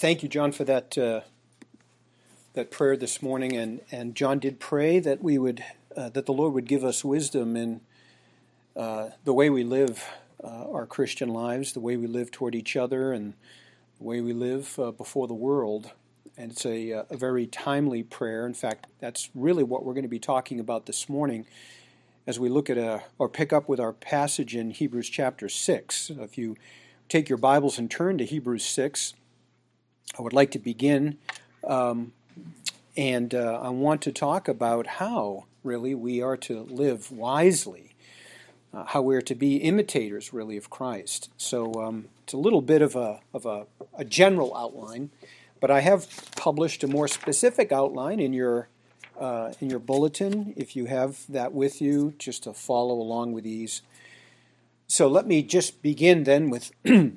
thank you, John, for that uh, that prayer this morning. And, and John did pray that we would uh, that the Lord would give us wisdom in uh, the way we live uh, our Christian lives, the way we live toward each other, and the way we live uh, before the world. And it's a, uh, a very timely prayer. In fact, that's really what we're going to be talking about this morning as we look at a, or pick up with our passage in Hebrews chapter 6. If you take your Bibles and turn to Hebrews 6, I would like to begin, um, and uh, I want to talk about how, really, we are to live wisely, uh, how we're to be imitators, really, of Christ. So um, it's a little bit of, a, of a, a general outline, but I have published a more specific outline in your uh, in your bulletin if you have that with you, just to follow along with these. So let me just begin then with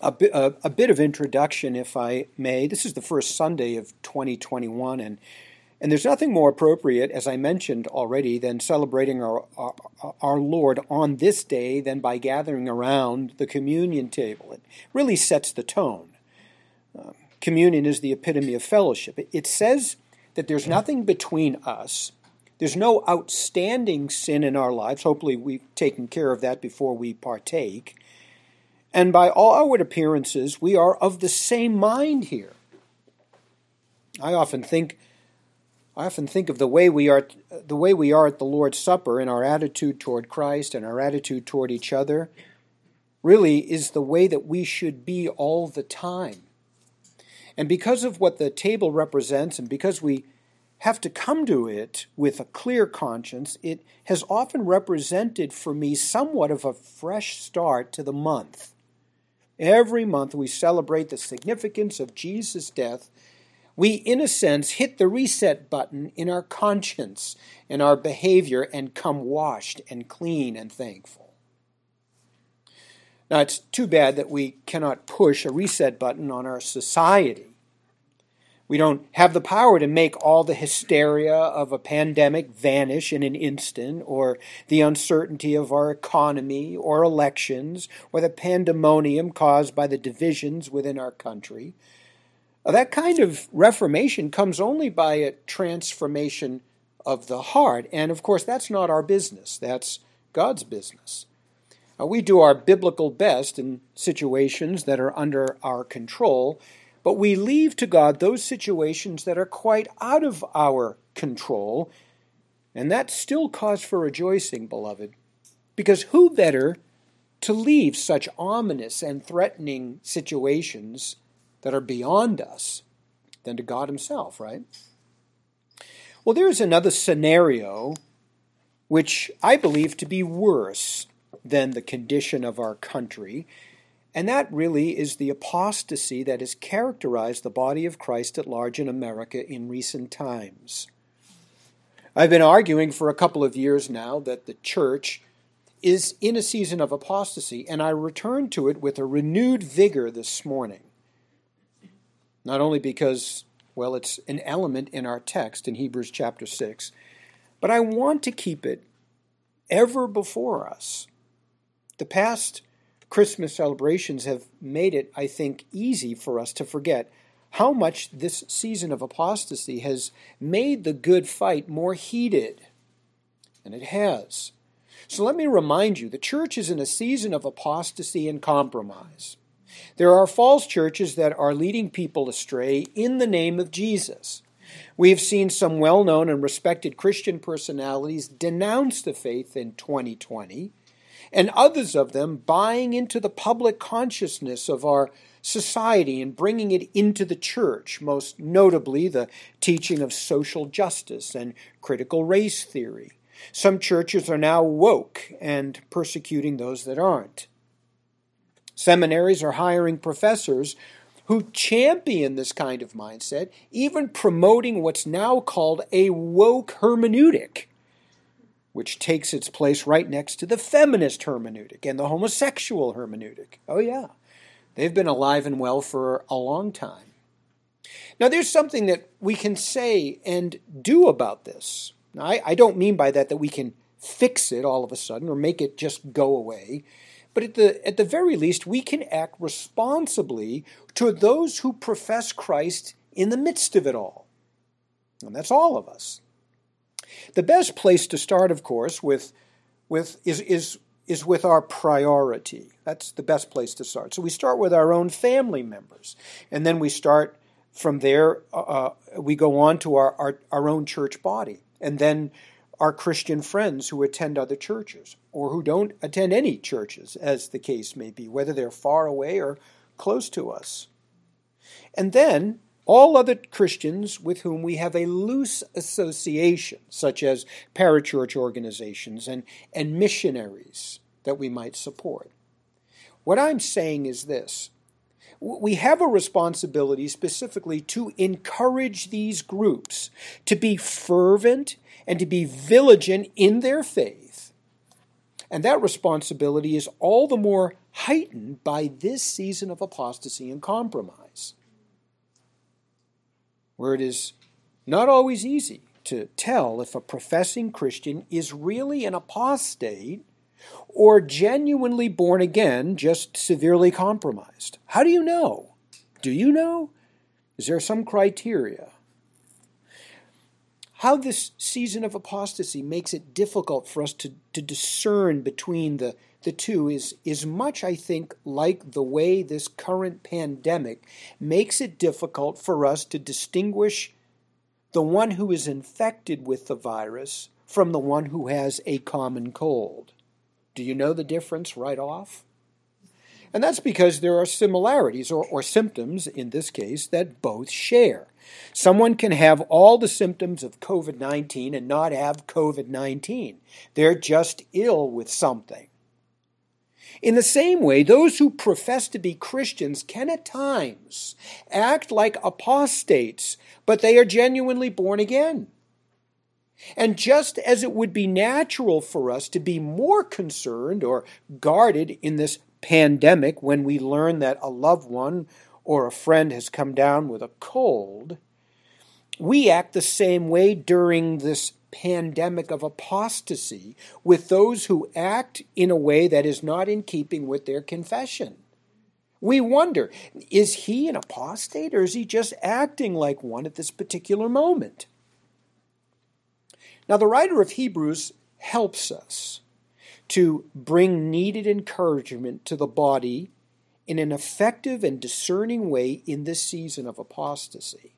a, bit, a, a bit of introduction, if I may. This is the first Sunday of 2021, and and there's nothing more appropriate, as I mentioned already, than celebrating our, our, our, Lord on this day than by gathering around the communion table. It really sets the tone. Um, communion is the epitome of fellowship. It, it says that there's nothing between us. There's no outstanding sin in our lives. Hopefully, we've taken care of that before we partake. And by all outward appearances, we are of the same mind here. I often think I often think of the way we are the way we are at the Lord's Supper in our attitude toward Christ and our attitude toward each other really is the way that we should be all the time. And because of what the table represents and because we have to come to it with a clear conscience, it has often represented for me somewhat of a fresh start to the month. Every month we celebrate the significance of Jesus' death. We, in a sense, hit the reset button in our conscience and our behavior and come washed and clean and thankful. Now, it's too bad that we cannot push a reset button on our society. We don't have the power to make all the hysteria of a pandemic vanish in an instant, or the uncertainty of our economy, or elections, or the pandemonium caused by the divisions within our country. That kind of reformation comes only by a transformation of the heart. And of course, that's not our business, that's God's business. we do our biblical best in situations that are under our control but we leave to God those situations that are quite out of our control, and that's still cause for rejoicing, beloved. Because who better to leave such ominous and threatening situations that are beyond us than to God Himself, right? Well, there is another scenario which I believe to be worse than the condition of our country, and that really is the apostasy that has characterized the body of Christ at large in America in recent times. I've been arguing for a couple of years now that the church is in a season of apostasy, and I return to it with a renewed vigor this morning. Not only because, well, it's an element in our text in Hebrews chapter 6, but I want to keep it ever before us. The past Christmas celebrations have made it, I think, easy for us to forget how much this season of apostasy has made the good fight more heated. And it has. So let me remind you the church is in a season of apostasy and compromise. There are false churches that are leading people astray in the name of Jesus. We have seen some well known and respected Christian personalities denounce the faith in 2020 and others of them buying into the public consciousness of our society and bringing it into the church, most notably the teaching of social justice and critical race theory. Some churches are now woke and persecuting those that aren't. Seminaries are hiring professors who champion this kind of mindset, even promoting what's now called a woke hermeneutic which takes its place right next to the feminist hermeneutic and the homosexual hermeneutic. Oh, yeah, they've been alive and well for a long time. Now, there's something that we can say and do about this. Now, I, I don't mean by that that we can fix it all of a sudden or make it just go away, but at the, at the very least, we can act responsibly to those who profess Christ in the midst of it all. And that's all of us. The best place to start, of course, with, with is, is, is with our priority. That's the best place to start. So we start with our own family members, and then we start from there, uh, uh we go on to our, our, our own church body, and then our Christian friends who attend other churches or who don't attend any churches, as the case may be, whether they're far away or close to us. And then all other Christians with whom we have a loose association, such as parachurch organizations and, and missionaries that we might support. What I'm saying is this we have a responsibility specifically to encourage these groups to be fervent and to be vigilant in their faith. And that responsibility is all the more heightened by this season of apostasy and compromise where it is not always easy to tell if a professing Christian is really an apostate or genuinely born again, just severely compromised. How do you know? Do you know? Is there some criteria? How this season of apostasy makes it difficult for us to, to discern between the the two is, is much, I think, like the way this current pandemic makes it difficult for us to distinguish the one who is infected with the virus from the one who has a common cold. Do you know the difference right off? And that's because there are similarities or, or symptoms, in this case, that both share. Someone can have all the symptoms of COVID 19 and not have COVID 19. They're just ill with something. In the same way, those who profess to be Christians can at times act like apostates, but they are genuinely born again. And just as it would be natural for us to be more concerned or guarded in this pandemic when we learn that a loved one or a friend has come down with a cold, we act the same way during this pandemic of apostasy with those who act in a way that is not in keeping with their confession. We wonder is he an apostate or is he just acting like one at this particular moment? Now, the writer of Hebrews helps us to bring needed encouragement to the body in an effective and discerning way in this season of apostasy.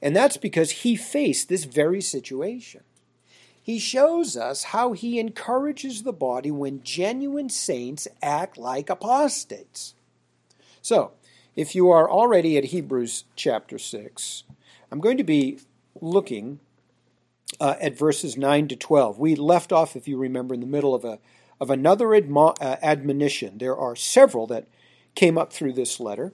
And that's because he faced this very situation. He shows us how he encourages the body when genuine saints act like apostates. So, if you are already at Hebrews chapter 6, I'm going to be looking uh, at verses 9 to 12. We left off, if you remember, in the middle of, a, of another admo- uh, admonition. There are several that came up through this letter.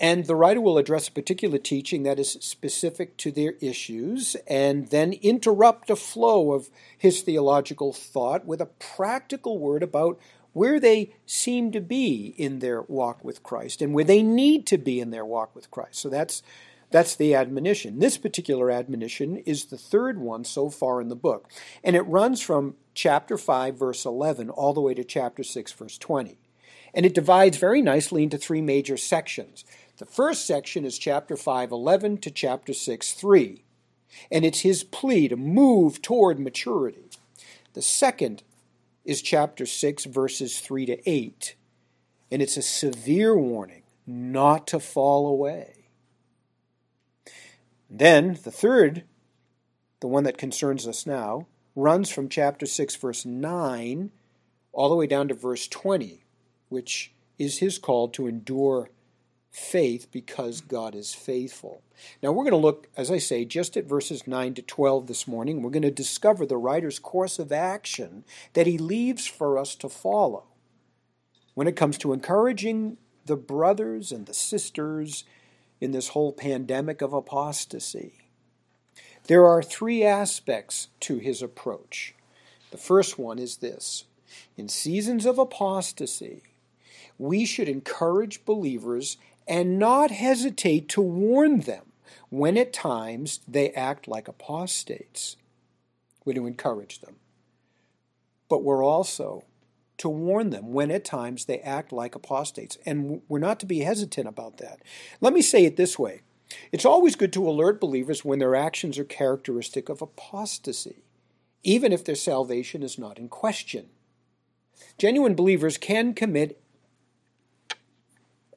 And the writer will address a particular teaching that is specific to their issues and then interrupt a flow of his theological thought with a practical word about where they seem to be in their walk with Christ and where they need to be in their walk with Christ. So that's that's the admonition. This particular admonition is the third one so far in the book, and it runs from chapter 5 verse 11 all the way to chapter 6 verse 20. And it divides very nicely into three major sections. The first section is chapter 5, 11 to chapter 6, 3. And it's his plea to move toward maturity. The second is chapter 6, verses 3 to 8. And it's a severe warning not to fall away. Then the third, the one that concerns us now, runs from chapter 6, verse 9, all the way down to verse 20, which is his call to endure faith because God is faithful. Now, we're going to look, as I say, just at verses 9 to 12 this morning. We're going to discover the writer's course of action that he leaves for us to follow when it comes to encouraging the brothers and the sisters in this whole pandemic of apostasy. There are three aspects to his approach. The first one is this In seasons of apostasy, we should encourage believers and not hesitate to warn them when at times they act like apostates. We're to encourage them. But we're also to warn them when at times they act like apostates. And we're not to be hesitant about that. Let me say it this way it's always good to alert believers when their actions are characteristic of apostasy, even if their salvation is not in question. Genuine believers can commit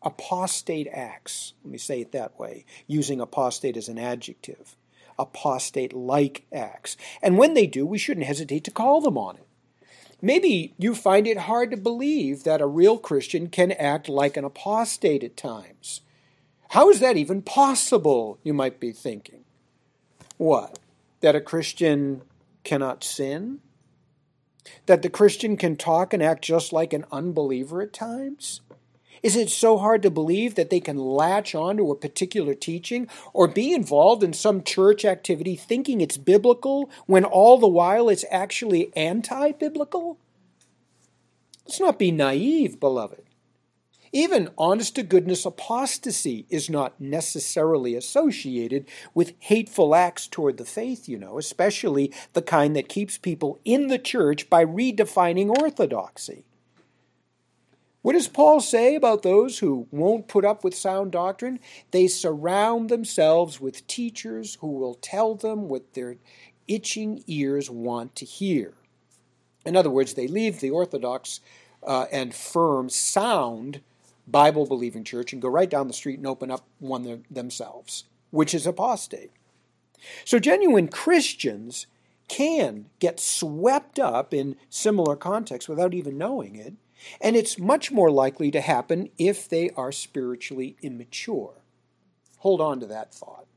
apostate acts. Let me say it that way, using apostate as an adjective. Apostate like acts. And when they do, we shouldn't hesitate to call them on it. Maybe you find it hard to believe that a real Christian can act like an apostate at times. How is that even possible, you might be thinking? What? That a Christian cannot sin? That the Christian can talk and act just like an unbeliever at times? Is it so hard to believe that they can latch onto a particular teaching or be involved in some church activity thinking it's biblical when all the while it's actually anti biblical? Let's not be naive, beloved. Even honest to goodness apostasy is not necessarily associated with hateful acts toward the faith, you know, especially the kind that keeps people in the church by redefining orthodoxy. What does Paul say about those who won't put up with sound doctrine? They surround themselves with teachers who will tell them what their itching ears want to hear. In other words, they leave the orthodox uh, and firm, sound Bible believing church and go right down the street and open up one themselves, which is apostate. So, genuine Christians can get swept up in similar contexts without even knowing it and it's much more likely to happen if they are spiritually immature. Hold on to that thought.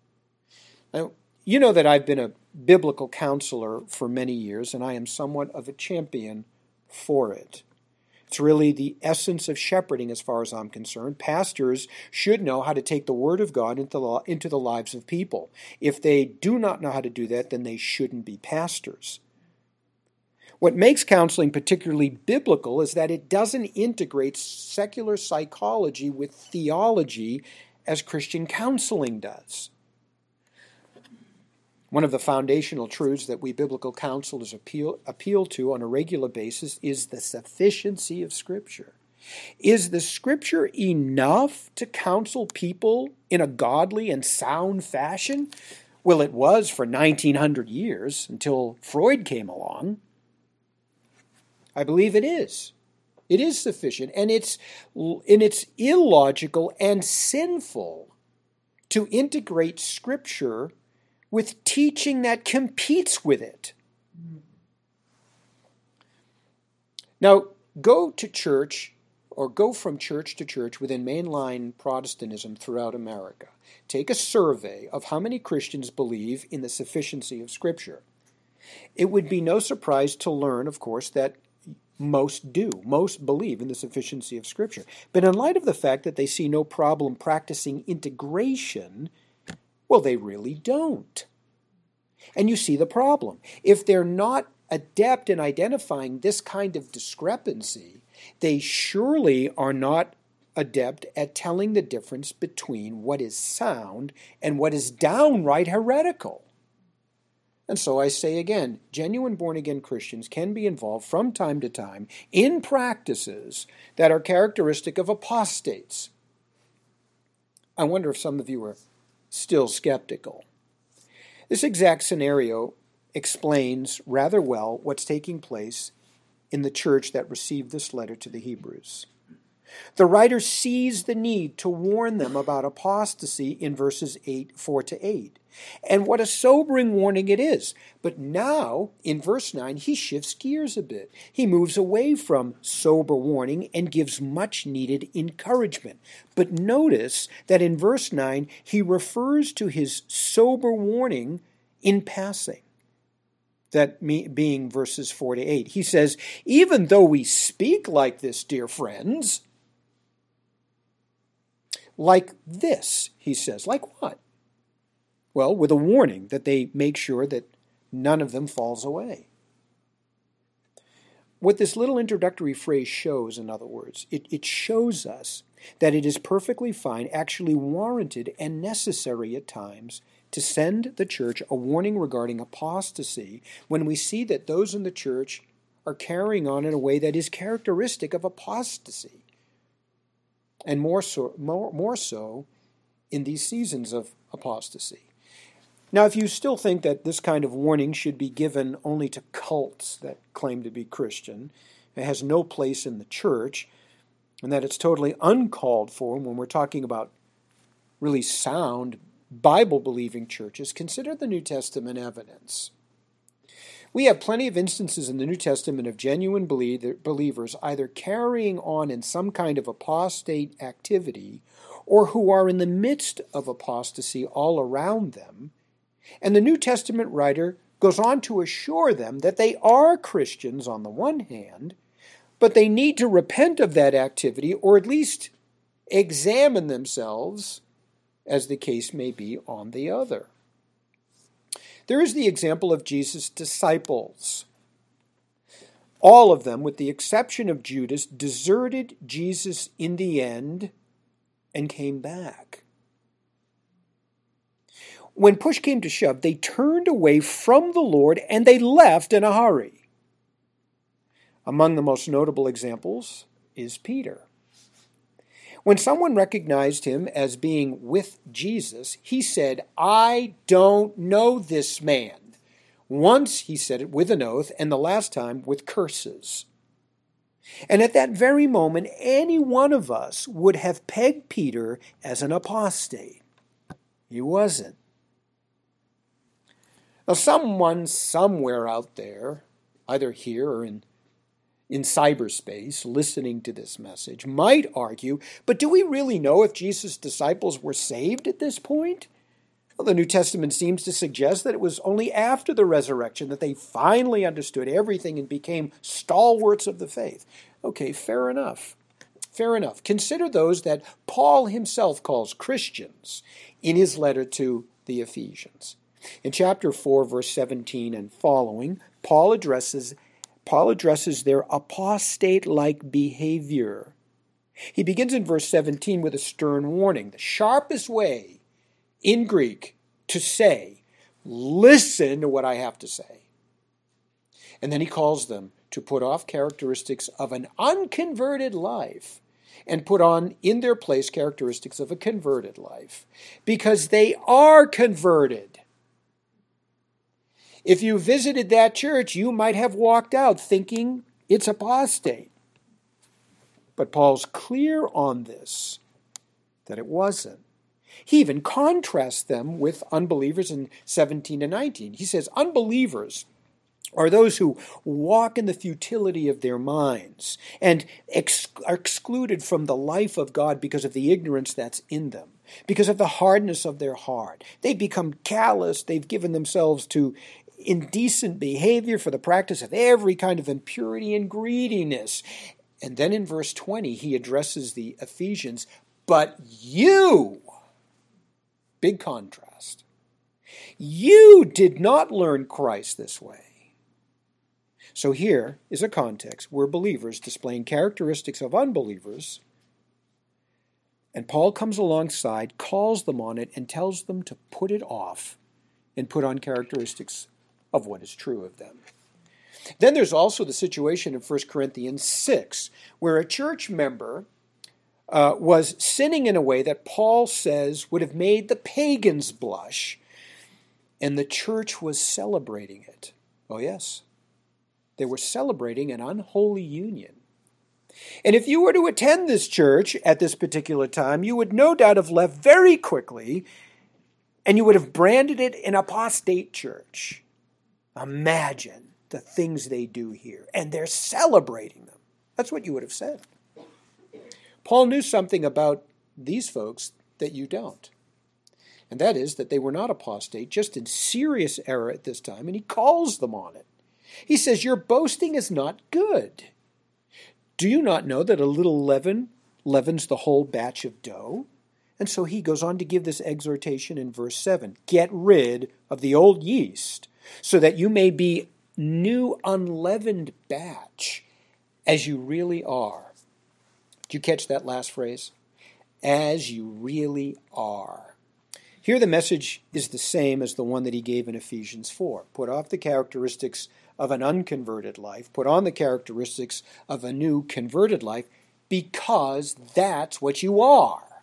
Now, you know that I've been a biblical counselor for many years, and I am somewhat of a champion for it. It's really the essence of shepherding, as far as I'm concerned. Pastors should know how to take the Word of God into the, lives of people. If they do not know how to do that, then they shouldn't be pastors. What makes counseling particularly biblical is that it doesn't integrate secular psychology with theology as Christian counseling does. One of the foundational truths that we biblical counselors appeal, appeal to on a regular basis is the sufficiency of Scripture. Is the Scripture enough to counsel people in a godly and sound fashion? Well, it was for 1900 years until Freud came along. I believe it is. It is sufficient, and it's and it's illogical and sinful to integrate Scripture with teaching that competes with it. Now, go to church or go from church to church within mainline Protestantism throughout America. Take a survey of how many Christians believe in the sufficiency of Scripture. It would be no surprise to learn, of course, that most do. Most believe in the sufficiency of Scripture. But in light of the fact that they see no problem practicing integration, well, they really don't. And you see the problem. If they're not adept in identifying this kind of discrepancy, they surely are not adept at telling the difference between what is sound and what is downright heretical. And so I say again genuine born again Christians can be involved from time to time in practices that are characteristic of apostates. I wonder if some of you are still skeptical. This exact scenario explains rather well what's taking place in the church that received this letter to the Hebrews. The writer sees the need to warn them about apostasy in verses 8, 4 to 8. And what a sobering warning it is. But now, in verse 9, he shifts gears a bit. He moves away from sober warning and gives much needed encouragement. But notice that in verse 9, he refers to his sober warning in passing. That being verses 4 to 8. He says, Even though we speak like this, dear friends, like this, he says. Like what? Well, with a warning that they make sure that none of them falls away. What this little introductory phrase shows, in other words, it, it shows us that it is perfectly fine, actually warranted and necessary at times, to send the church a warning regarding apostasy when we see that those in the church are carrying on in a way that is characteristic of apostasy. And more so, more, more so in these seasons of apostasy. Now, if you still think that this kind of warning should be given only to cults that claim to be Christian, it has no place in the church, and that it's totally uncalled for when we're talking about really sound Bible believing churches, consider the New Testament evidence. We have plenty of instances in the New Testament of genuine believers either carrying on in some kind of apostate activity or who are in the midst of apostasy all around them and the New Testament writer goes on to assure them that they are Christians on the one hand, but they need to repent of that activity or at least examine themselves, as the case may be, on the other. There is the example of Jesus' disciples. All of them, with the exception of Judas, deserted Jesus in the end and came back when push came to shove, they turned away from the Lord and they left in a hurry. Among the most notable examples is Peter. When someone recognized him as being with Jesus, he said, I don't know this man. Once he said it with an oath, and the last time with curses. And at that very moment, any one of us would have pegged Peter as an apostate. He wasn't. Now, someone somewhere out there, either here or in, in cyberspace, listening to this message, might argue, but do we really know if Jesus' disciples were saved at this point? Well, the New Testament seems to suggest that it was only after the resurrection that they finally understood everything and became stalwarts of the faith. Okay, fair enough. Fair enough. Consider those that Paul himself calls Christians in his letter to the Ephesians. In chapter 4, verse 17 and following, Paul addresses, Paul addresses their apostate like behavior. He begins in verse 17 with a stern warning. The sharpest way in Greek to say, listen to what I have to say. And then he calls them to put off characteristics of an unconverted life and put on in their place characteristics of a converted life because they are converted. If you visited that church, you might have walked out thinking it's apostate. But Paul's clear on this that it wasn't. He even contrasts them with unbelievers in 17 and 19. He says, Unbelievers are those who walk in the futility of their minds and ex- are excluded from the life of God because of the ignorance that's in them, because of the hardness of their heart. They've become callous, they've given themselves to indecent behavior, for the practice of every kind of impurity and greediness. And then in verse 20, he addresses the Ephesians, but you, big contrast, you did not learn Christ this way. So here is a context where believers displaying characteristics of unbelievers, and Paul comes alongside, calls them on it, and tells them to put it off and put on characteristics of what is true of them. Then there's also the situation in 1 Corinthians 6, where a church member uh, was sinning in a way that Paul says would have made the pagans blush, and the church was celebrating it. Oh, yes. They were celebrating an unholy union. And if you were to attend this church at this particular time, you would no doubt have left very quickly and you would have branded it an apostate church. Imagine the things they do here, and they're celebrating them. That's what you would have said. Paul knew something about these folks that you don't. And that is that they were not apostate, just in serious error at this time, and he calls them on it. He says, Your boasting is not good. Do you not know that a little leaven leavens the whole batch of dough? And so he goes on to give this exhortation in verse 7 Get rid of the old yeast so that you may be new unleavened batch as you really are. Did you catch that last phrase? As you really are. Here, the message is the same as the one that he gave in Ephesians 4 put off the characteristics of an unconverted life, put on the characteristics of a new converted life, because that's what you are.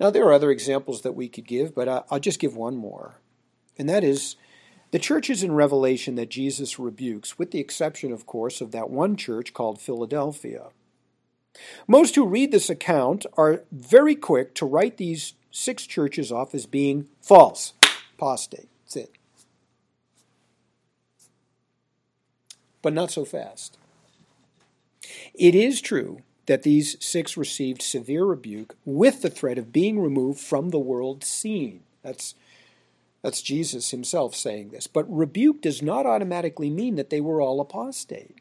Now, there are other examples that we could give, but I'll just give one more. And that is the churches in Revelation that Jesus rebukes, with the exception, of course, of that one church called Philadelphia. Most who read this account are very quick to write these six churches off as being false, apostate. That's it. But not so fast. It is true that these six received severe rebuke with the threat of being removed from the world scene. That's, that's Jesus himself saying this. But rebuke does not automatically mean that they were all apostate.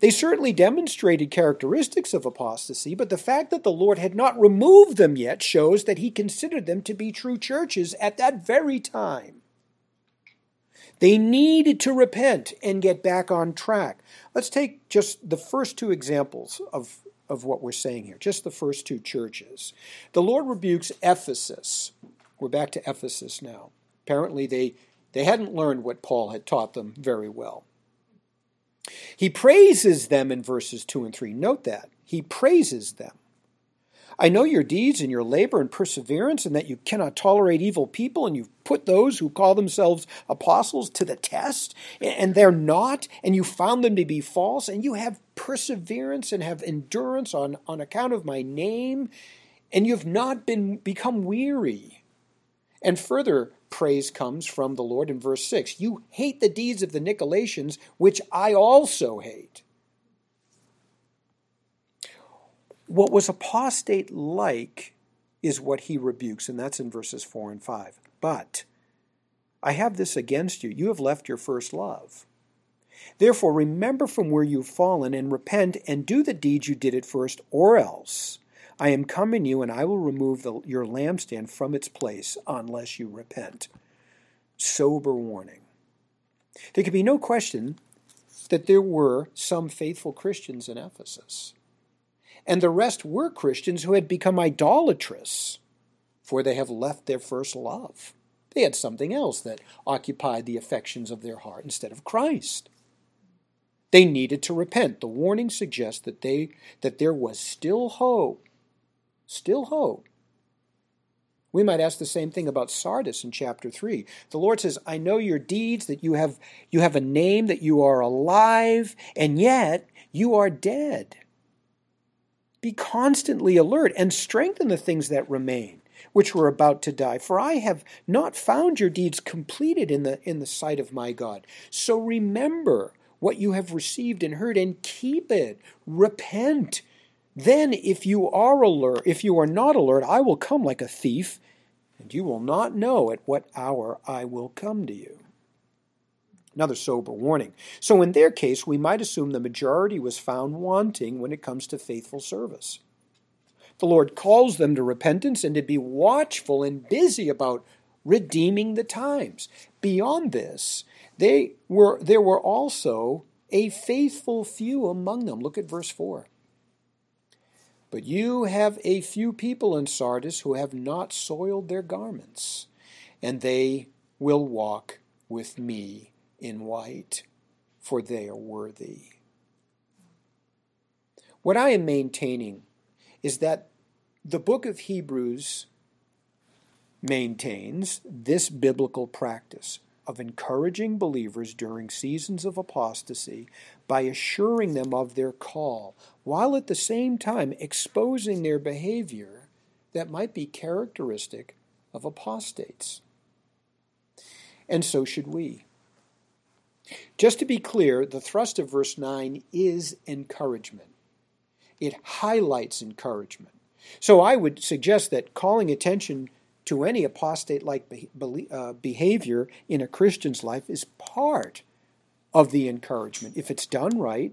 They certainly demonstrated characteristics of apostasy, but the fact that the Lord had not removed them yet shows that he considered them to be true churches at that very time. They needed to repent and get back on track. Let's take just the first two examples of, of what we're saying here, just the first two churches. The Lord rebukes Ephesus. We're back to Ephesus now. Apparently, they, they hadn't learned what Paul had taught them very well. He praises them in verses 2 and 3. Note that. He praises them. I know your deeds and your labor and perseverance, and that you cannot tolerate evil people, and you've put those who call themselves apostles to the test, and they're not, and you found them to be false, and you have perseverance and have endurance on, on account of my name, and you've not been become weary. And further, praise comes from the Lord in verse 6. You hate the deeds of the Nicolaitans, which I also hate. What was apostate like is what he rebukes, and that's in verses 4 and 5. But I have this against you. You have left your first love. Therefore, remember from where you've fallen and repent and do the deeds you did at first, or else I am coming you, and I will remove the, your lampstand from its place unless you repent. Sober warning. There can be no question that there were some faithful Christians in Ephesus, and the rest were Christians who had become idolatrous, for they have left their first love. They had something else that occupied the affections of their heart instead of Christ. They needed to repent. The warning suggests that they that there was still hope Still hope. We might ask the same thing about Sardis in chapter 3. The Lord says, I know your deeds, that you have, you have a name, that you are alive, and yet you are dead. Be constantly alert and strengthen the things that remain, which were about to die. For I have not found your deeds completed in the, in the sight of my God. So remember what you have received and heard and keep it. Repent then, if you are alert, if you are not alert, I will come like a thief, and you will not know at what hour I will come to you. Another sober warning. So, in their case, we might assume the majority was found wanting when it comes to faithful service. The Lord calls them to repentance and to be watchful and busy about redeeming the times. Beyond this, they were, there were also a faithful few among them. Look at verse 4. But you have a few people in Sardis who have not soiled their garments, and they will walk with me in white, for they are worthy. What I am maintaining is that the book of Hebrews maintains this biblical practice of encouraging believers during seasons of apostasy by assuring them of their call, while at the same time exposing their behavior that might be characteristic of apostates. And so should we. Just to be clear, the thrust of verse 9 is encouragement. It highlights encouragement. So I would suggest that calling attention to any apostate like uh, behavior in a Christian's life is part of the encouragement. If it's done right,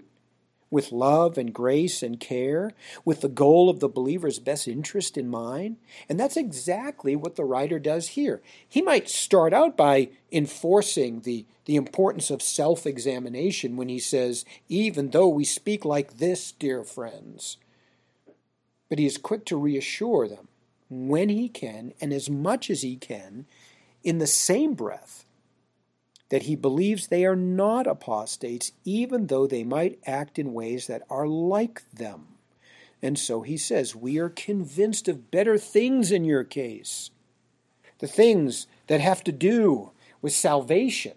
with love and grace and care, with the goal of the believer's best interest in mind. And that's exactly what the writer does here. He might start out by enforcing the, the importance of self examination when he says, Even though we speak like this, dear friends. But he is quick to reassure them when he can and as much as he can in the same breath that he believes they are not apostates, even though they might act in ways that are like them. And so he says, We are convinced of better things in your case. The things that have to do with salvation.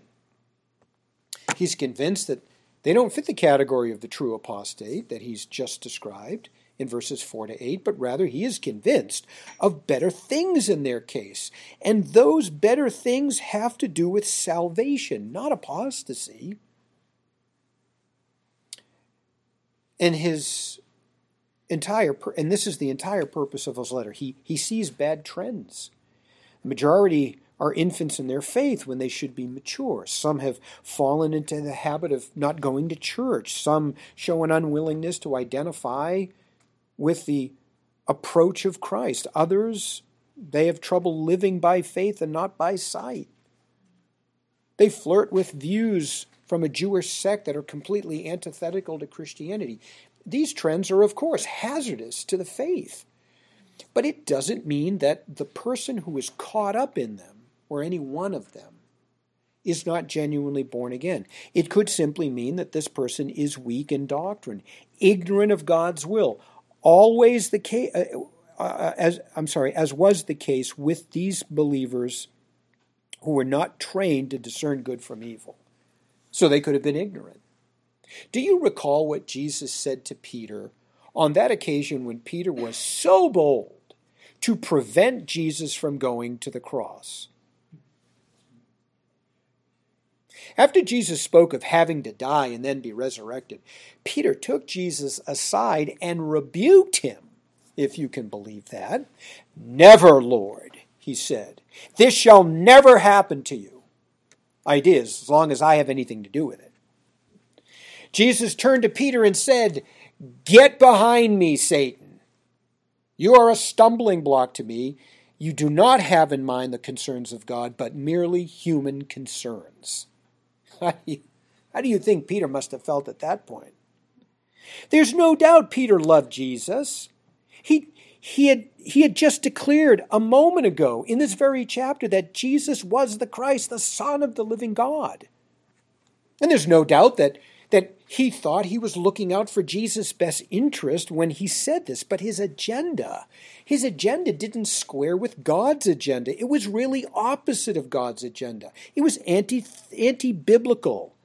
He's convinced that they don't fit the category of the true apostate that he's just described in verses 4 to 8, but rather he is convinced of better things in their case. And those better things have to do with salvation, not apostasy. And his entire and this is the entire purpose of his letter. He he sees bad trends. The majority are infants in their faith when they should be mature. Some have fallen into the habit of not going to church. Some show an unwillingness to identify with the approach of Christ. Others, they have trouble living by faith and not by sight. They flirt with views from a Jewish sect that are completely antithetical to Christianity. These trends are, of course, hazardous to the faith. But it doesn't mean that the person who is caught up in them, or any one of them, is not genuinely born again. It could simply mean that this person is weak in doctrine, ignorant of God's will, always the case uh, uh, as I'm sorry, as was the case with these believers who were not trained to discern good from evil. So they could have been ignorant. Do you recall what Jesus said to Peter on that occasion when Peter was so bold to prevent Jesus from going to the cross? After Jesus spoke of having to die and then be resurrected, Peter took Jesus aside and rebuked him, if you can believe that. Never, Lord, he said. This shall never happen to you. Ideas, as long as I have anything to do with it. Jesus turned to Peter and said, Get behind me, Satan. You are a stumbling block to me. You do not have in mind the concerns of God, but merely human concerns. How do, you, think Peter must have felt at that point? There's no doubt Peter loved Jesus. He, he, had, he had just declared a moment ago in this very chapter that Jesus was the Christ, the Son of the living God. And there's no doubt that, that he thought he was looking out for Jesus' best interest when he said this, but his agenda, his agenda didn't square with God's agenda. It was really opposite of God's agenda. It was anti anti biblical.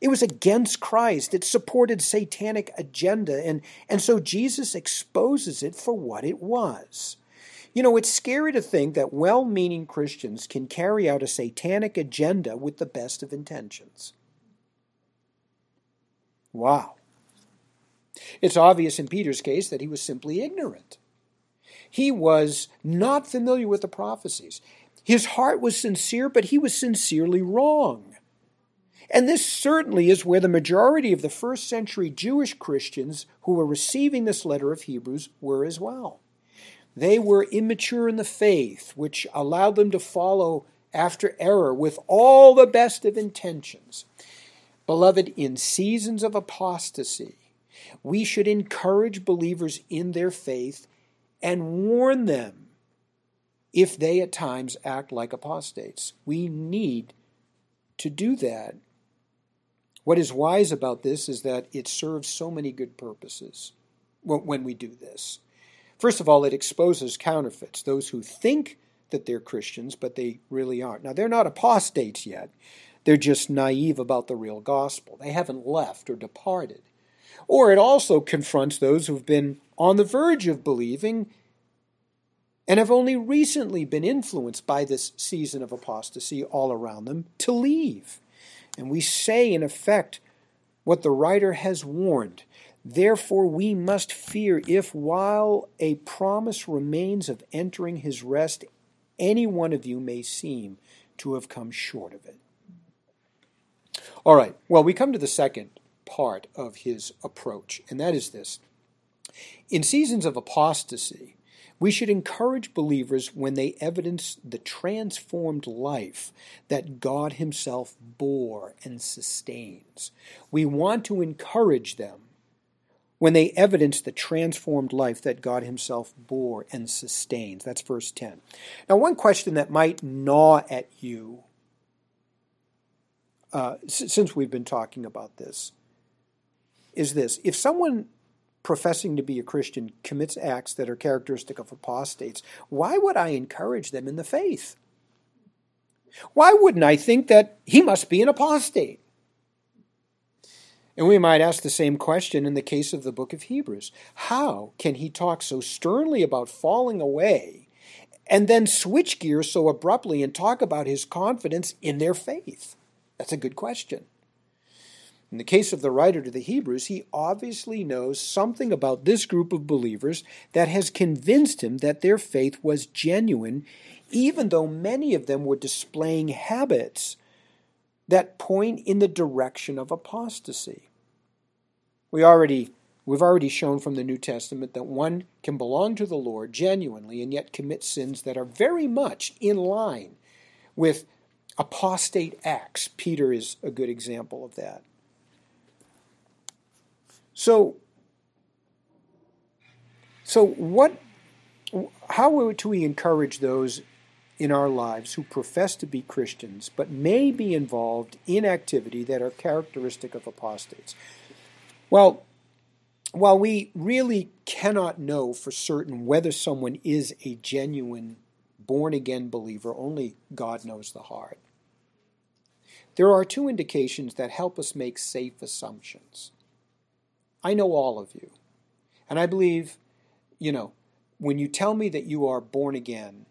It was against Christ. It supported satanic agenda, and, and so Jesus exposes it for what it was. You know, it's scary to think that well meaning Christians can carry out a satanic agenda with the best of intentions. Wow. It's obvious in Peter's case that he was simply ignorant. He was not familiar with the prophecies. His heart was sincere, but he was sincerely wrong. And this certainly is where the majority of the first century Jewish Christians who were receiving this letter of Hebrews were as well. They were immature in the faith, which allowed them to follow after error with all the best of intentions. Beloved, in seasons of apostasy, we should encourage believers in their faith and warn them if they at times act like apostates. We need to do that. What is wise about this is that it serves so many good purposes when we do this. First of all, it exposes counterfeits, those who think that they're Christians, but they really aren't. Now, they're not apostates yet. They're just naive about the real gospel. They haven't left or departed. Or it also confronts those who've been on the verge of believing and have only recently been influenced by this season of apostasy all around them to leave. And we say, in effect, what the writer has warned. Therefore, we must fear if, while a promise remains of entering his rest, any one of you may seem to have come short of it. All right, well, we come to the second part of his approach, and that is this. In seasons of apostasy, we should encourage believers when they evidence the transformed life that God Himself bore and sustains. We want to encourage them when they evidence the transformed life that God Himself bore and sustains. That's verse 10. Now, one question that might gnaw at you uh, since we've been talking about this is this if someone professing to be a Christian commits acts that are characteristic of apostates, why would I encourage them in the faith? Why wouldn't I think that he must be an apostate? And we might ask the same question in the case of the book of Hebrews. How can he talk so sternly about falling away and then switch gears so abruptly and talk about his confidence in their faith? That's a good question. In the case of the writer to the Hebrews, he obviously knows something about this group of believers that has convinced him that their faith was genuine, even though many of them were displaying habits that point in the direction of apostasy. We already we've already shown from the New Testament that one can belong to the Lord genuinely and yet commit sins that are very much in line with apostate acts. Peter is a good example of that. So so what how do we encourage those in our lives who profess to be Christians but may be involved in activity that are characteristic of apostates? Well, while we really cannot know for certain whether someone is a genuine born again believer, only God knows the heart. There are two indications that help us make safe assumptions. I know all of you, and I believe, you know, when you tell me that you are born again,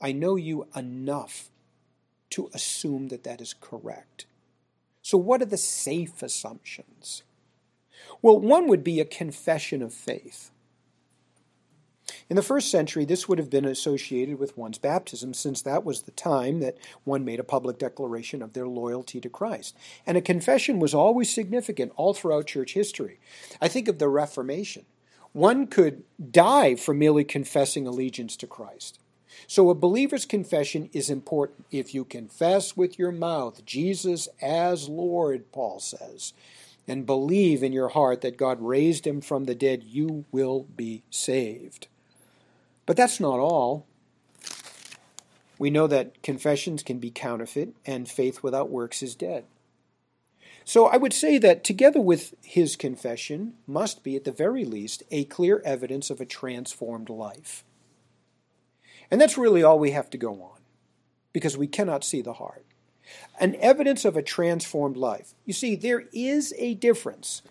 I know you enough to assume that that is correct. So, what are the safe assumptions? Well, one would be a confession of faith. In the first century, this would have been associated with one's baptism, since that was the time that one made a public declaration of their loyalty to Christ. And a confession was always significant all throughout church history. I think of the Reformation. One could die for merely confessing allegiance to Christ. So a believer's confession is important. If you confess with your mouth Jesus as Lord, Paul says, and believe in your heart that God raised him from the dead, you will be saved. But that's not all. We know that confessions can be counterfeit, and faith without works is dead. So I would say that together with his confession must be, at the very least, a clear evidence of a transformed life. And that's really all we have to go on, because we cannot see the heart. An evidence of a transformed life. You see, there is a difference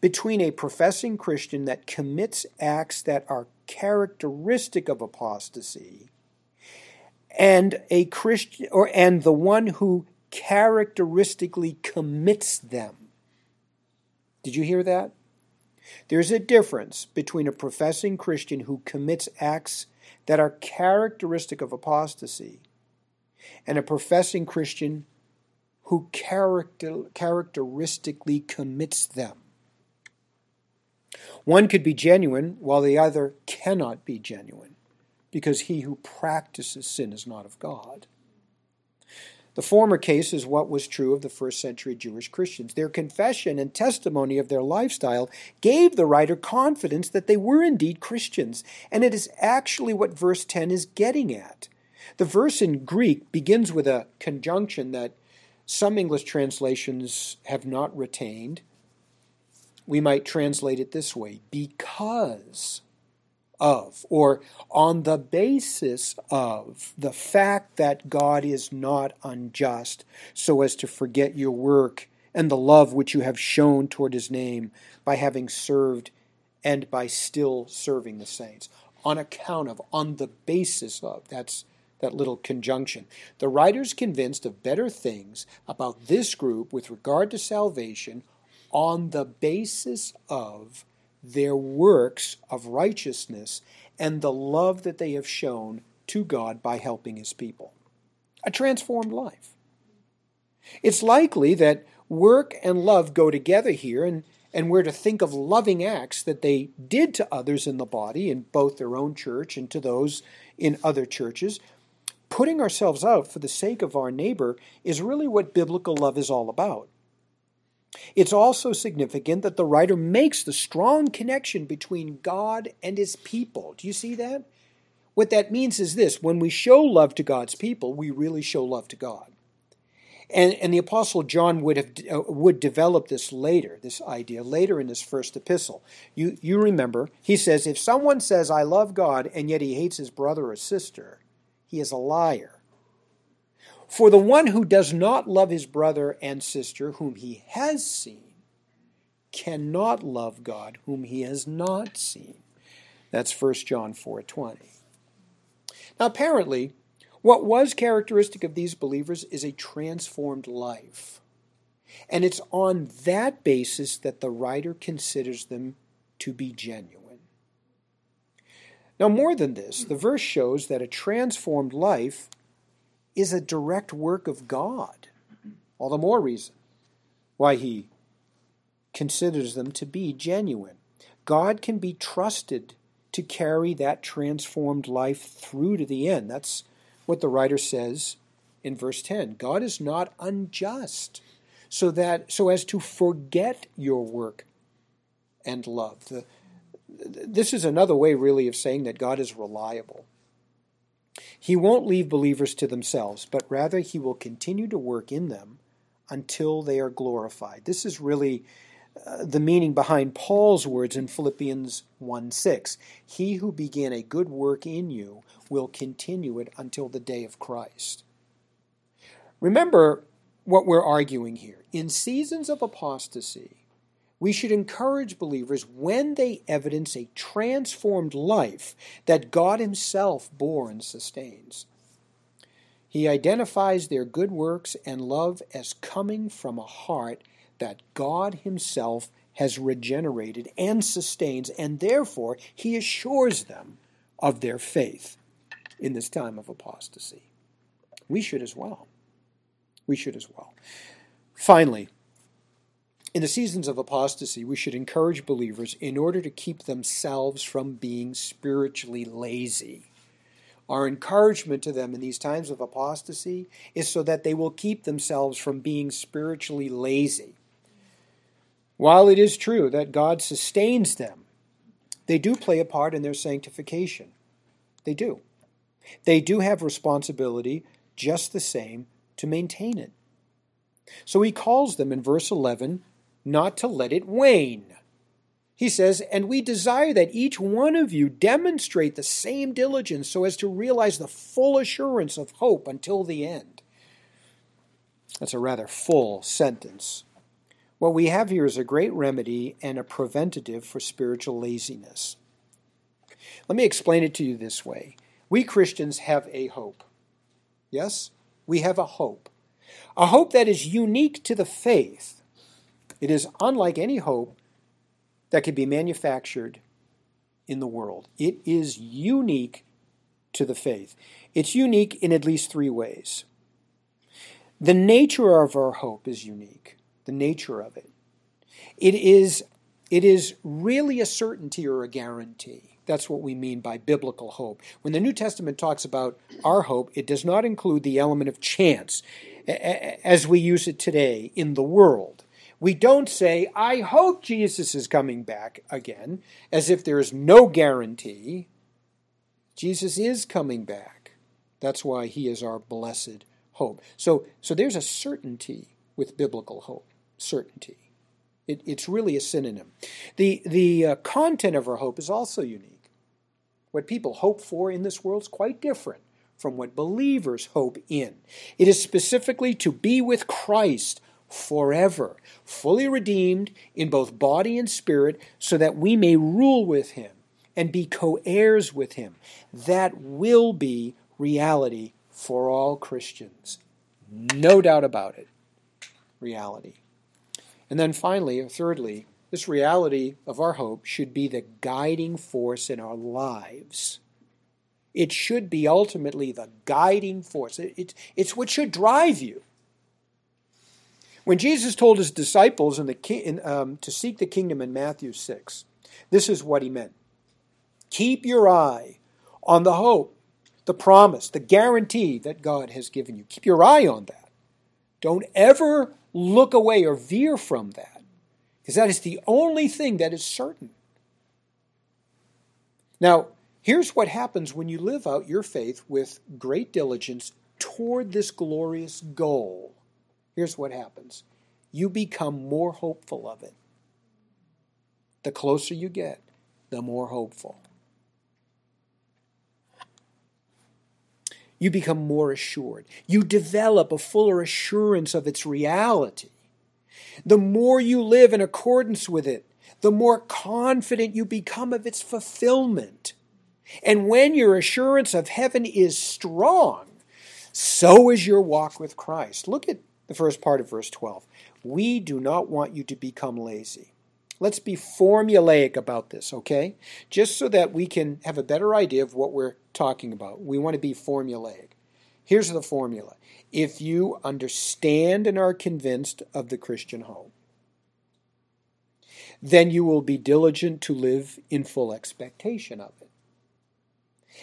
between a professing Christian that commits acts that are characteristic of apostasy and a Christian or and the one who characteristically commits them. Did you hear that? There's a difference between a professing Christian who commits acts that are characteristic of apostasy and a professing Christian who character, characteristically commits them. One could be genuine while the other cannot be genuine, because he who practices sin is not of God. The former case is what was true of the first century Jewish Christians. Their confession and testimony of their lifestyle gave the writer confidence that they were indeed Christians, and it is actually what verse 10 is getting at. The verse in Greek begins with a conjunction that some English translations have not retained. We might translate it this way because of, or on the basis of the fact that God is not unjust, so as to forget your work and the love which you have shown toward his name by having served and by still serving the saints. On account of, on the basis of, that's that little conjunction. The writer's convinced of better things about this group with regard to salvation on the basis of their works of righteousness and the love that they have shown to God by helping his people. A transformed life. It's likely that work and love go together here, and, and we're to think of loving acts that they did to others in the body, in both their own church and to those in other churches, putting ourselves out for the sake of our neighbor is really what biblical love is all about. It's also significant that the writer makes the strong connection between God and his people. Do you see that? What that means is this when we show love to God's people, we really show love to God. And, and the Apostle John would, have, uh, would develop this later, this idea, later in his first epistle. You, you remember, he says, If someone says, I love God, and yet he hates his brother or sister, he is a liar. For the one who does not love his brother and sister whom he has seen cannot love God whom he has not seen. That's 1 John 4:20. Now apparently, what was characteristic of these believers is a transformed life. And it's on that basis that the writer considers them to be genuine. Now, more than this, the verse shows that a transformed life is a direct work of God. All the more reason why he considers them to be genuine. God can be trusted to carry that transformed life through to the end. That's what the writer says in verse 10. God is not unjust so that so as to forget your work and love. The, this is another way really of saying that God is reliable. He won't leave believers to themselves, but rather he will continue to work in them until they are glorified. This is really uh, the meaning behind Paul's words in Philippians 1 6. He who began a good work in you will continue it until the day of Christ. Remember what we're arguing here. In seasons of apostasy, we should encourage believers when they evidence a transformed life that God Himself bore and sustains. He identifies their good works and love as coming from a heart that God Himself has regenerated and sustains, and therefore He assures them of their faith in this time of apostasy. We should as well. We should as well. Finally, in the seasons of apostasy, we should encourage believers in order to keep themselves from being spiritually lazy. Our encouragement to them in these times of apostasy is so that they will keep themselves from being spiritually lazy. While it is true that God sustains them, they do play a part in their sanctification. They do. They do have responsibility just the same to maintain it. So he calls them in verse 11 not to let it wane. He says, And we desire that each one of you demonstrate the same diligence so as to realize the full assurance of hope until the end. That's a rather full sentence. What we have here is a great remedy and a preventative for spiritual laziness. Let me explain it to you this way. We Christians have a hope. Yes? We have a hope. A hope that is unique to the faith it is unlike any hope that can be manufactured in the world. It is unique to the faith. It's unique in at least three ways. The nature of our hope is unique, the nature of it. It is, it is really a certainty or a guarantee. That's what we mean by biblical hope. When the New Testament talks about our hope, it does not include the element of chance as we use it today in the world. We don't say, I hope Jesus is coming back again, as if there is no guarantee. Jesus is coming back. That's why he is our blessed hope. So, so there's a certainty with biblical hope. Certainty. It, it's really a synonym. The, the uh, content of our hope is also unique. What people hope for in this world is quite different from what believers hope in. It is specifically to be with Christ forever, fully redeemed in both body and spirit, so that we may rule with him and be co heirs with him. That will be reality for all Christians. No doubt about it. Reality. And then finally, or thirdly, this reality of our hope should be the guiding force in our lives. It should be ultimately the guiding force. It, it's what should drive you. When Jesus told his disciples in the in, um, to seek the kingdom in Matthew 6, this is what he meant. Keep your eye on the hope, the promise, the guarantee that God has given you. Keep your eye on that. Don't ever look away or veer from that, because that is the only thing that is certain. Now, here's what happens when you live out your faith with great diligence toward this glorious goal. Here's what happens you become more hopeful of it. The closer you get, the more hopeful. You become more assured. You develop a fuller assurance of its reality. The more you live in accordance with it, the more confident you become of its fulfillment. And when your assurance of heaven is strong, so is your walk with Christ. Look at the first part of verse 12. We do not want you to become lazy. Let's be formulaic about this, okay? Just so that we can have a better idea of what we're talking about. We want to be formulaic. Here's the formula if you understand and are convinced of the Christian hope, then you will be diligent to live in full expectation of it.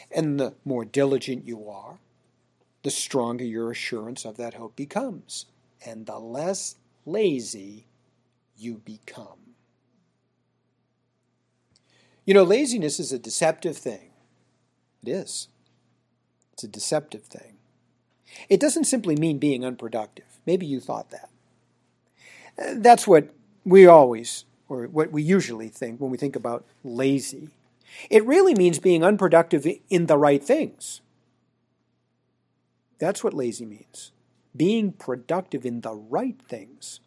And the more diligent you are, the stronger your assurance of that hope becomes, and the less lazy you become. You know, laziness is a deceptive thing. It is. It's a deceptive thing. It doesn't simply mean being unproductive. Maybe you thought that. Uh, that's what we always, or what we usually think when we think about lazy. It really means being unproductive in the right things. That's what lazy means being productive in the right things.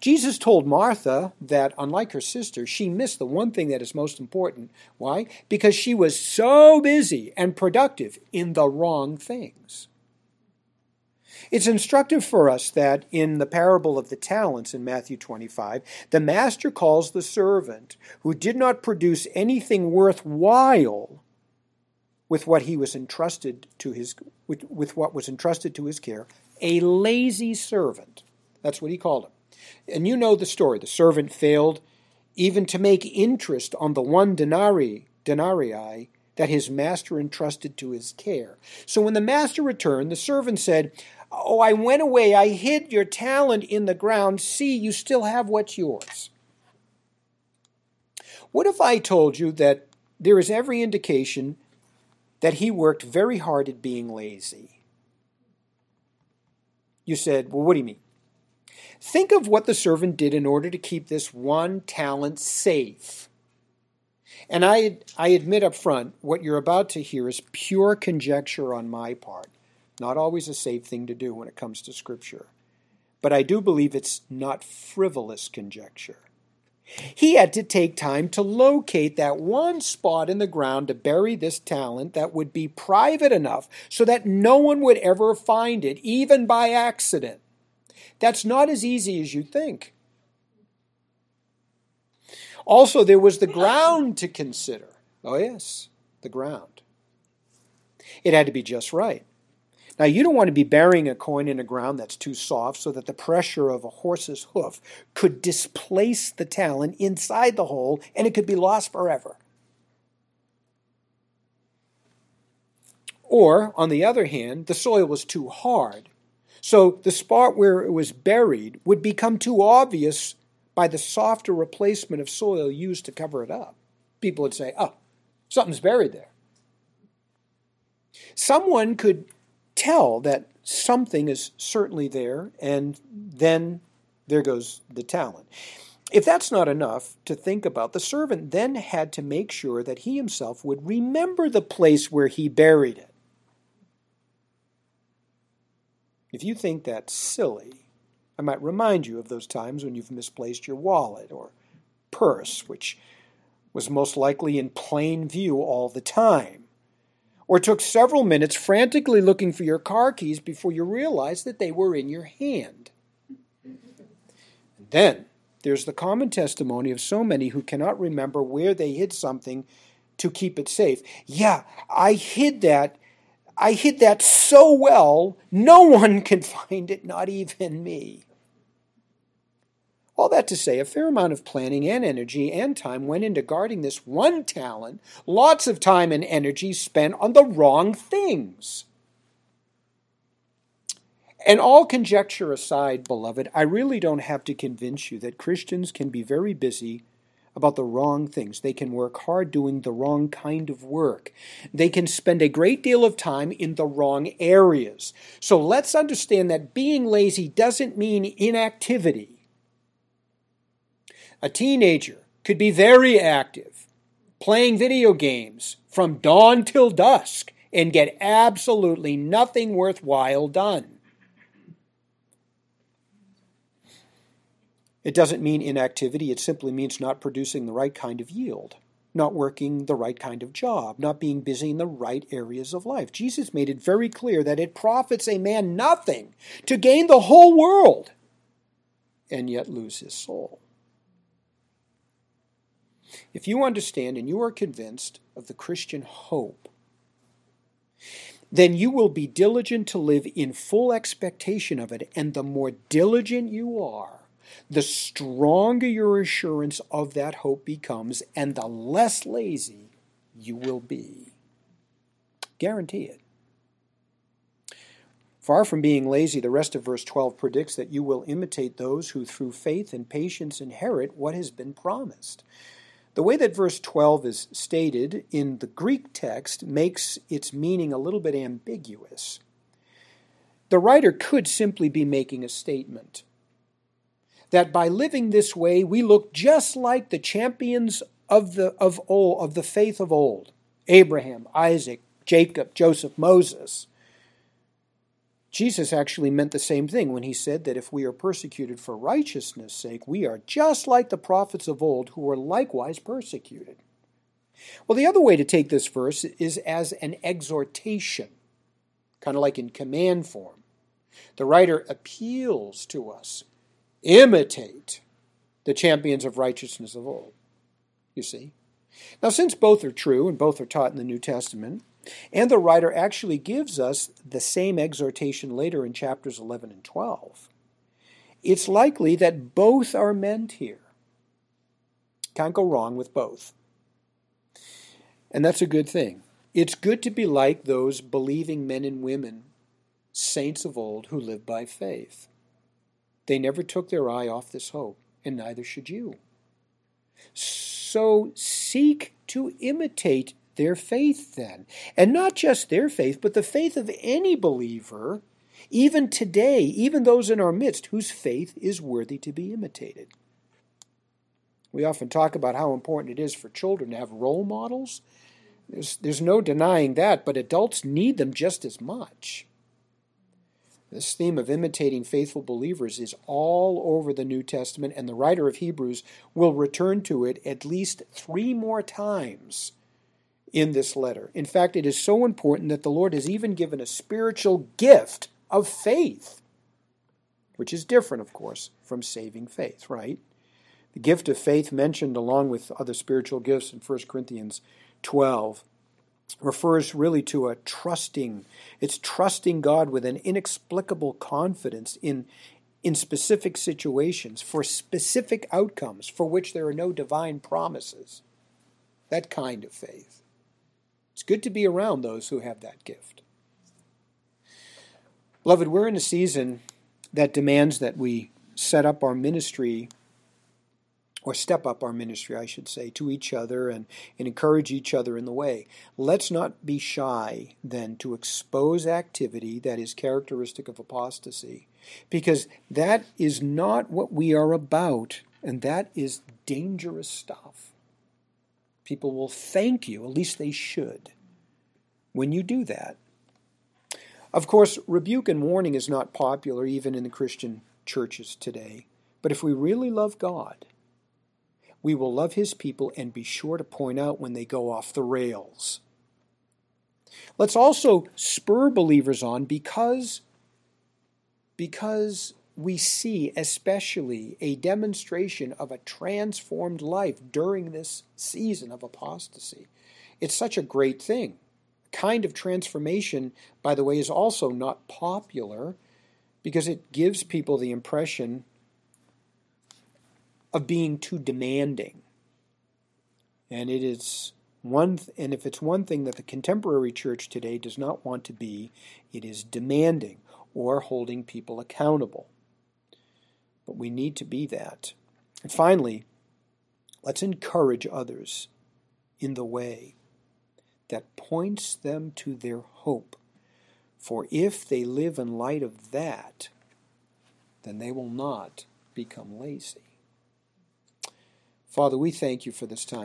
Jesus told Martha that, unlike her sister, she missed the one thing that is most important. Why? Because she was so busy and productive in the wrong things. It's instructive for us that in the parable of the talents in Matthew 25, the master calls the servant who did not produce anything worthwhile with what he was entrusted to his with, with what was entrusted to his care a lazy servant. That's what he called him. And you know the story. The servant failed even to make interest on the one denarii, denarii that his master entrusted to his care. So when the master returned, the servant said, Oh, I went away. I hid your talent in the ground. See, you still have what's yours. What if I told you that there is every indication that he worked very hard at being lazy? You said, Well, what do you mean? Think of what the servant did in order to keep this one talent safe. And I, I admit up front, what you're about to hear is pure conjecture on my part. Not always a safe thing to do when it comes to Scripture. But I do believe it's not frivolous conjecture. He had to take time to locate that one spot in the ground to bury this talent that would be private enough so that no one would ever find it, even by accident. That's not as easy as you think. Also, there was the ground to consider. Oh, yes, the ground. It had to be just right. Now, you don't want to be burying a coin in a ground that's too soft so that the pressure of a horse's hoof could displace the talent inside the hole and it could be lost forever. Or, on the other hand, the soil was too hard. So the spot where it was buried would become too obvious by the softer replacement of soil used to cover it up. People would say, oh, something's buried there. Someone could tell that something is certainly there, and then there goes the talent. If that's not enough to think about, the servant then had to make sure that he himself would remember the place where he buried it. If you think that's silly, I might remind you of those times when you've misplaced your wallet or purse, which was most likely in plain view all the time or took several minutes frantically looking for your car keys before you realized that they were in your hand. And then there's the common testimony of so many who cannot remember where they hid something to keep it safe. Yeah, I hid that. I hid that so well, no one can find it, not even me. All that to say, a fair amount of planning and energy and time went into guarding this one talent, lots of time and energy spent on the wrong things. And all conjecture aside, beloved, I really don't have to convince you that Christians can be very busy about the wrong things. They can work hard doing the wrong kind of work. They can spend a great deal of time in the wrong areas. So let's understand that being lazy doesn't mean inactivity. A teenager could be very active, playing video games from dawn till dusk, and get absolutely nothing worthwhile done. It doesn't mean inactivity, it simply means not producing the right kind of yield, not working the right kind of job, not being busy in the right areas of life. Jesus made it very clear that it profits a man nothing to gain the whole world and yet lose his soul. If you understand and you are convinced of the Christian hope, then you will be diligent to live in full expectation of it, and the more diligent you are, the stronger your assurance of that hope becomes, and the less lazy you will be. Guarantee it. Far from being lazy, the rest of verse 12 predicts that you will imitate those who through faith and patience inherit what has been promised. The way that verse 12 is stated in the Greek text makes its meaning a little bit ambiguous. The writer could simply be making a statement that by living this way we look just like the champions of the of old of the faith of old Abraham, Isaac, Jacob, Joseph, Moses. Jesus actually meant the same thing when he said that if we are persecuted for righteousness' sake, we are just like the prophets of old who were likewise persecuted. Well, the other way to take this verse is as an exhortation, kind of like in command form. The writer appeals to us imitate the champions of righteousness of old. You see? Now, since both are true and both are taught in the New Testament, and the writer actually gives us the same exhortation later in chapters 11 and 12, it's likely that both are meant here. Can't go wrong with both. And that's a good thing. It's good to be like those believing men and women, saints of old, who live by faith. They never took their eye off this hope, and neither should you. So seek to imitate their faith then. And not just their faith, but the faith of any believer, even today, even those in our midst whose faith is worthy to be imitated. We often talk about how important it is for children to have role models. There's, there's no denying that, but adults need them just as much. This theme of imitating faithful believers is all over the New Testament, and the writer of Hebrews will return to it at least three more times in this letter. In fact, it is so important that the Lord has even given a spiritual gift of faith, which is different, of course, from saving faith, right? The gift of faith mentioned along with other spiritual gifts in 1 Corinthians 12 refers really to a trusting. It's trusting God with an inexplicable confidence in, in specific situations for specific outcomes for which there are no divine promises. That kind of faith. It's good to be around those who have that gift. Beloved, we're in a season that demands that we set up our ministry or step up our ministry, I should say, to each other and, and encourage each other in the way. Let's not be shy then to expose activity that is characteristic of apostasy, because that is not what we are about, and that is dangerous stuff. People will thank you, at least they should, when you do that. Of course, rebuke and warning is not popular even in the Christian churches today. But if we really love God, we will love his people and be sure to point out when they go off the rails. Let's also spur believers on because, because we see especially a demonstration of a transformed life during this season of apostasy. It's such a great thing. Kind of transformation, by the way, is also not popular because it gives people the impression of being too demanding. And it is One th- and if it's one thing that the contemporary church today does not want to be, it is demanding or holding people accountable. But we need to be that. And finally, let's encourage others in the way that points them to their hope. For if they live in light of that, then they will not become lazy. Father, we thank you for this time.